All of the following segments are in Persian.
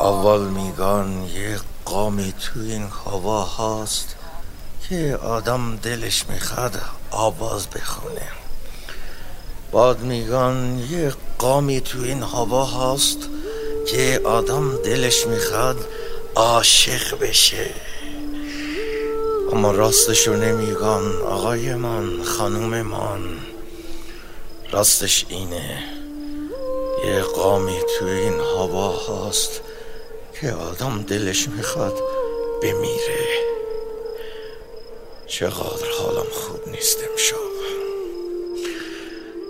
قوال میگن یه قامی تو این هوا هست که آدم دلش می‌خواد آواز بخونه. بعد میگن یه قامی تو این هوا هست که آدم دلش می‌خواد عاشق بشه. اما راستشو نمیگن آقای من خانوم من. راستش اینه. یه قامی تو این هوا هست که آدم دلش می‌خواد بمیره. چقدر حالم خوب نیست امشب.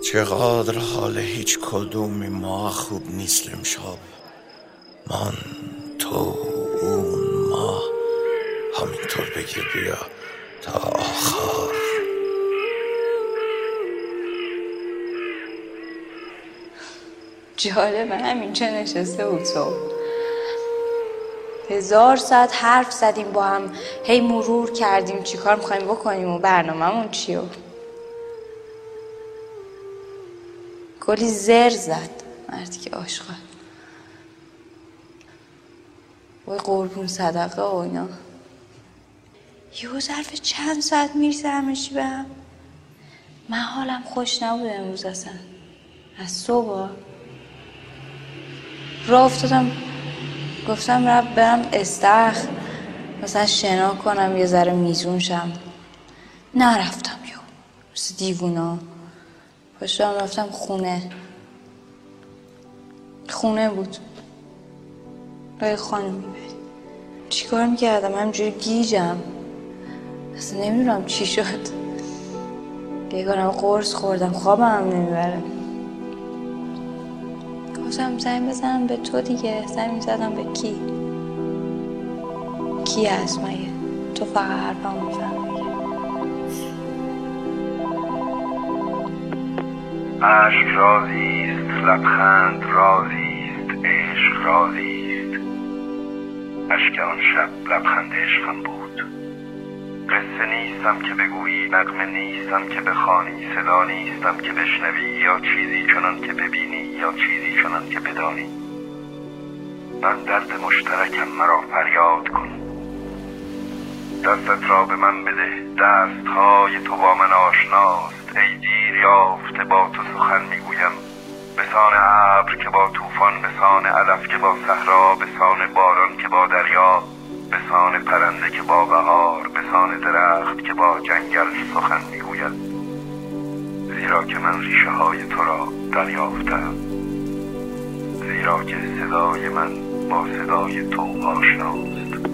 چقدر حال هیچ کدوم ما خوب نیست امشب. من تو اون ما. همینطور بگیر بیا تا آخر. جالبه همینجا نشسته بود صبح. هزار ساعت حرف زدیم با هم. هی مرور کردیم. چیکار می‌خوایم بکنیم و برنامهمون چیو کلی زر زد. مردی که عاشقه. وای قربون صدقه و اینا. یه ظرف چند ساعت می‌رسه چی به هم. من حالم خوش نبوده امروز اصلا. از صبح. را افتادم. گفتم رب برم استخ مثلا شنا کنم یه ذره میزون شم. نرفتم یو. مثل دیوونا. پاشتم رفتم خونه. خونه بود. رای خانمی بری چیکار می‌کردم؟ همجوری گیجم. اصلا نمی‌دونم چی شد. یکانم قرص خوردم خوابم هم نمی‌بره. گفتم زنگ بزنم به تو دیگه. زنگ می‌زدم به کی؟ کی هست مگه؟ تو فقط حرفم میفهم عشق رازیست لبخند رازیست عشق رازیست. اشک آن شب لبخند عشقم بود. قصه نیستم که بگویی نقمه نیستم که بخوانی صدا نیستم که بشنوی یا چیزی چنان که ببینی یا چیزی چنان که بدانی. من درد مشترکم مرا فریاد کن. دستت را به من بده دست های تو با من آشناست. ای دیر یافته با تو سخن می‌گویم. به سان ابر که با طوفان به سان علف که با صحرا به سان باران که با دریا. به سان پرنده که با بهار به سان درخت که با جنگل سخن می‌گوید. زیرا که من ریشه های تو را دریافتم. زیرا که صدای من با صدای تو آشناست.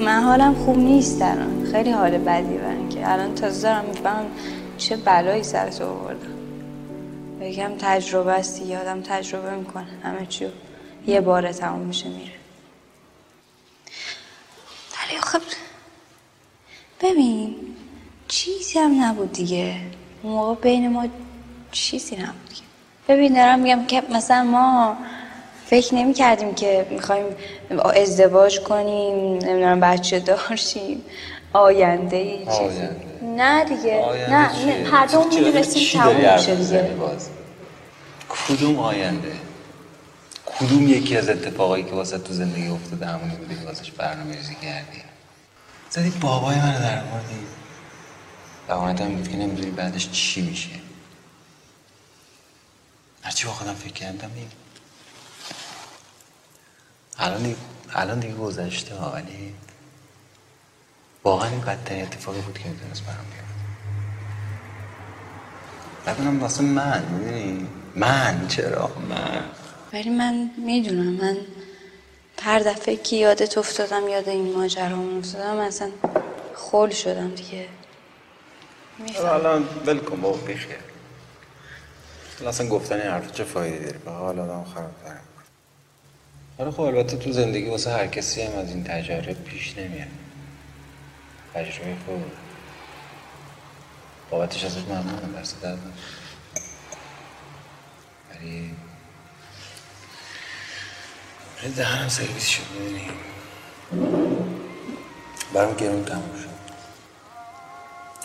من حالم خوب نیست الان. خیلی حال بدی برن که. الان تازه دارم میفهم چه بلایی سر تو آوردم. بگم تجربه است یادم تجربه می‌کنه. همه چیو یه بار تموم میشه میره. ولی خب ببین چیزی هم نبود دیگه. اون موقع بین ما چیزی نبود دیگه. ببین دارم میگم که مثلا ما فکر نمی کردیم که می‌خوایم ازدواج کنیم نمی‌دونم بچه دارشیم آینده ای چیزی. نه دیگه نه نه هر دوم می‌دونستیم تموم میشه دیگه. کدوم آینده؟ کدوم یکی از اتفاقایی که واسه تو زندگی افتاده همونی بوده که واسش برنامه ریزی کردی؟ زدی بابای من در موردی بهانت هم بود که نمی‌دونی بعدش چی میشه. هرچی با خودم فکر کردم این الان دیگه, الان دیگه گذشته ها ولی واقعا این بدترین اتفاقی بود که می‌تونست برام بیاد بدونم واسه من می‌دونی؟ من چرا؟ من. ولی من می‌دونم من هر دفعه که یادت افتادم یاد این ماجرا افتادم اصلا خول شدم دیگه. الان ول کن بابا بیخیر اصلا گفتن این حرف چه فایده داره؟ به حال آدم خراب کنه آره خب البته تو زندگی واسه هر کسی هم از این تجربه پیش نمیاد. تجربه خوب. بابتش ازت ممنونم درست درد ولی ولی دهنم سرویس شد می‌دونی. برام گرون تموم شد.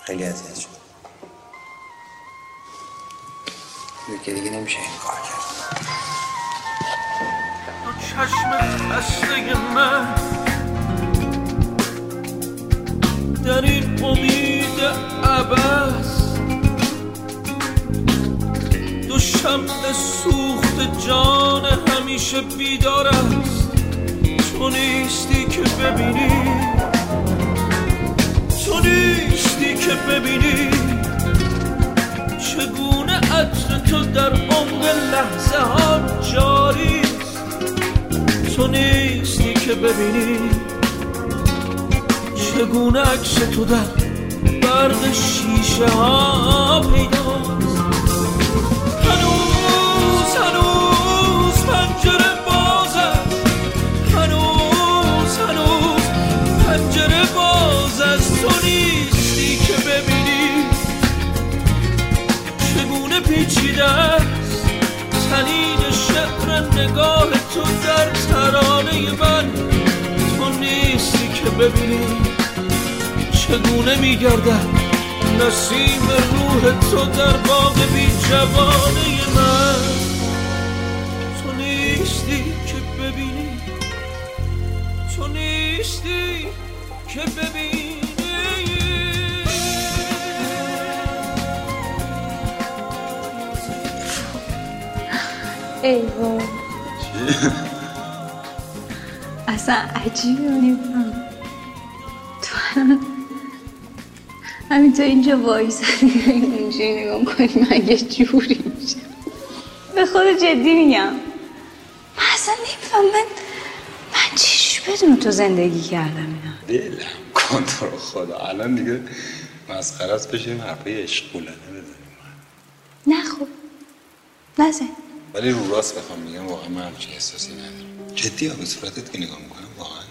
خیلی اذیت شد. که دیگه نمیشه این کار کرد. چشم خسته من. شمع سوخت جان همیشه بیدار است. تو نیستی که ببینی. تو نیستی که ببینی. چگونه عطر تو در عمق لحظه ها جاری تو نیستی که ببینی. چگونه عکس تو در برق شیشه ها پیداست ببینی چگونه میگردد نسیم روح تو در باغ بی جوانه من. تو نیستی که ببینی تو نیستی که ببینی. ای وای. اصلا عجیبه همینطور اینجا وایسادی اینجوری نگاه کنی من یه جوری میشم. به خود جدی میگم. من اصلا نمیفهم من من چیش بدون تو زندگی کردم اینا. دلم کن تو رو خدا. الان دیگه مسخره است بشیم حرفای عشقولانه بزنیم. نه خب. نزن. ولی رو راست بخوام میگم واقعا من همچین احساسی ندارم. جدی ها به صورتت که نگاه می‌کنم واقعا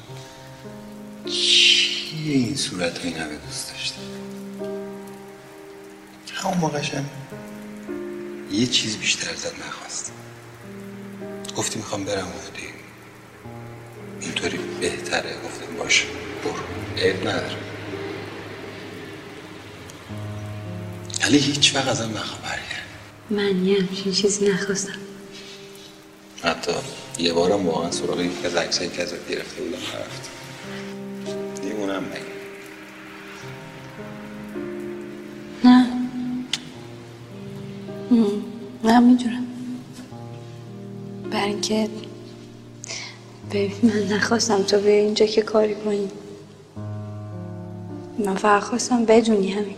چیه این صورت های دوست داشته همون موقعشم یه چیز بیشتر ازت نخواست. گفتی می‌خوام برم گفتی اینطوری بهتره. گفتم باشه برو. عیب نداره. ولی هیچ وقت ازم نخبر کرد من یه همچین چیزی نخواستم. حتی یه بارم واقعا سراغ یکی از عکسایی که ازت گرفته بودم نرفت. دیمونم مگه م، نه می‌دونم. برای اینکه ببین من نخواستم تو به اینجا که کاری کنی. من فقط خواستم بدونی همین.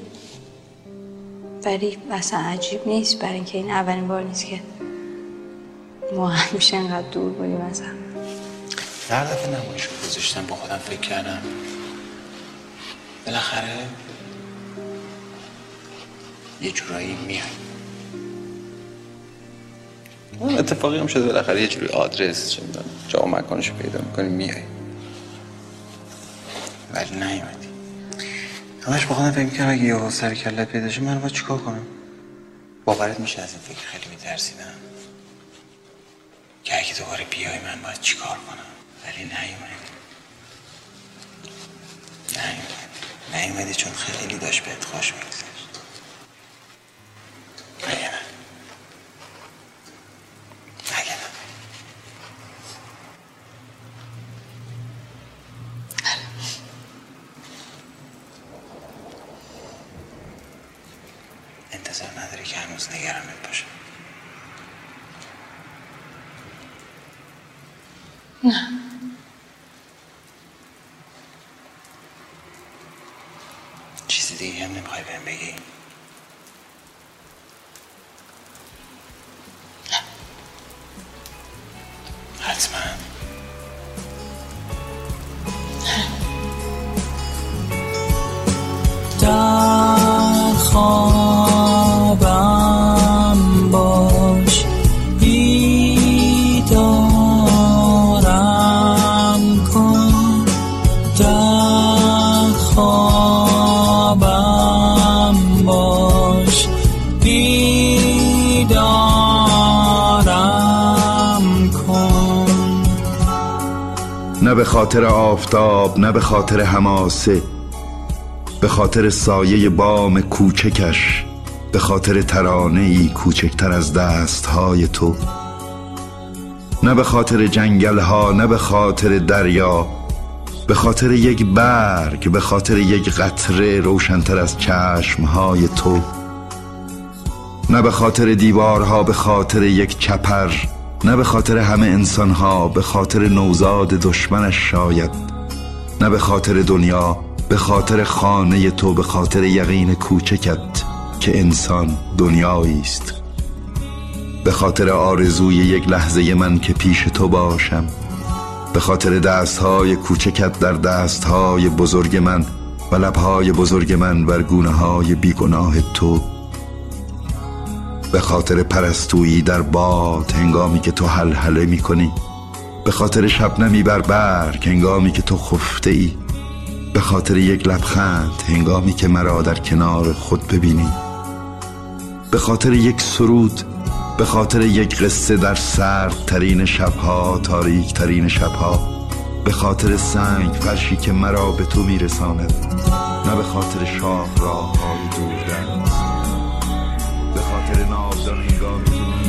ولی اصلا عجیب نیست برای اینکه این اولین بار نیست که ما همیشه انقدر دور بودیم مثلا هر دفعه نمایش گذاشتم با خودم فکر کردم. بالاخره یه جورایی اون اتفاقی هم شده بالاخره یه جوری آدرس می‌دونم جا و مکانش پیدا می‌کنی میای ولی نیومدی. همش با خودم فکر می‌کردم اگه یه سر کلت پیدا شه من باید چیکار کنم؟ باورت میشه از این فکر خیلی میترسیدم. که اگه دوباره بیای من باید چیکار کنم؟ ولی نیومدی. نیومدی. نیومدی چون خیلی داشت بهت خوش میگذشت مگه نه مگه نه انتظار نداری که هنوز نگرمت باشم چیز بیدارم کن. نه به خاطر آفتاب نه به خاطر هماسه به خاطر سایه بام کوچکش به خاطر ترانه ای کوچکتر از دست های تو. نه به خاطر جنگل ها نه به خاطر دریا به خاطر یک برگ به خاطر یک قطره روشنتر از چشم های تو. نه به خاطر دیوارها به خاطر یک چپر نه به خاطر همه انسانها به خاطر نوزاد دشمنش شاید نه به خاطر دنیا به خاطر خانه تو به خاطر یقین کوچکت که انسان دنیایی است. به خاطر آرزوی یک لحظه من که پیش تو باشم به خاطر دستهای کوچکت در دستهای بزرگ من و لبهای بزرگ من بر گونه های بیگناه تو. به خاطر پرستویی در باد هنگامی که تو حلحله می کنی به خاطر شبنمی بر برگ هنگامی که تو خفته ای به خاطر یک لبخند هنگامی که مرا در کنار خود ببینی. به خاطر یک سرود به خاطر یک قصه در سرد ترین شبها تاریک ترین شبها. به خاطر سنگ فرشی که مرا به تو میرساند. نه به خاطر شاه راه های دور به خاطر ناودان هنگامی که میبارد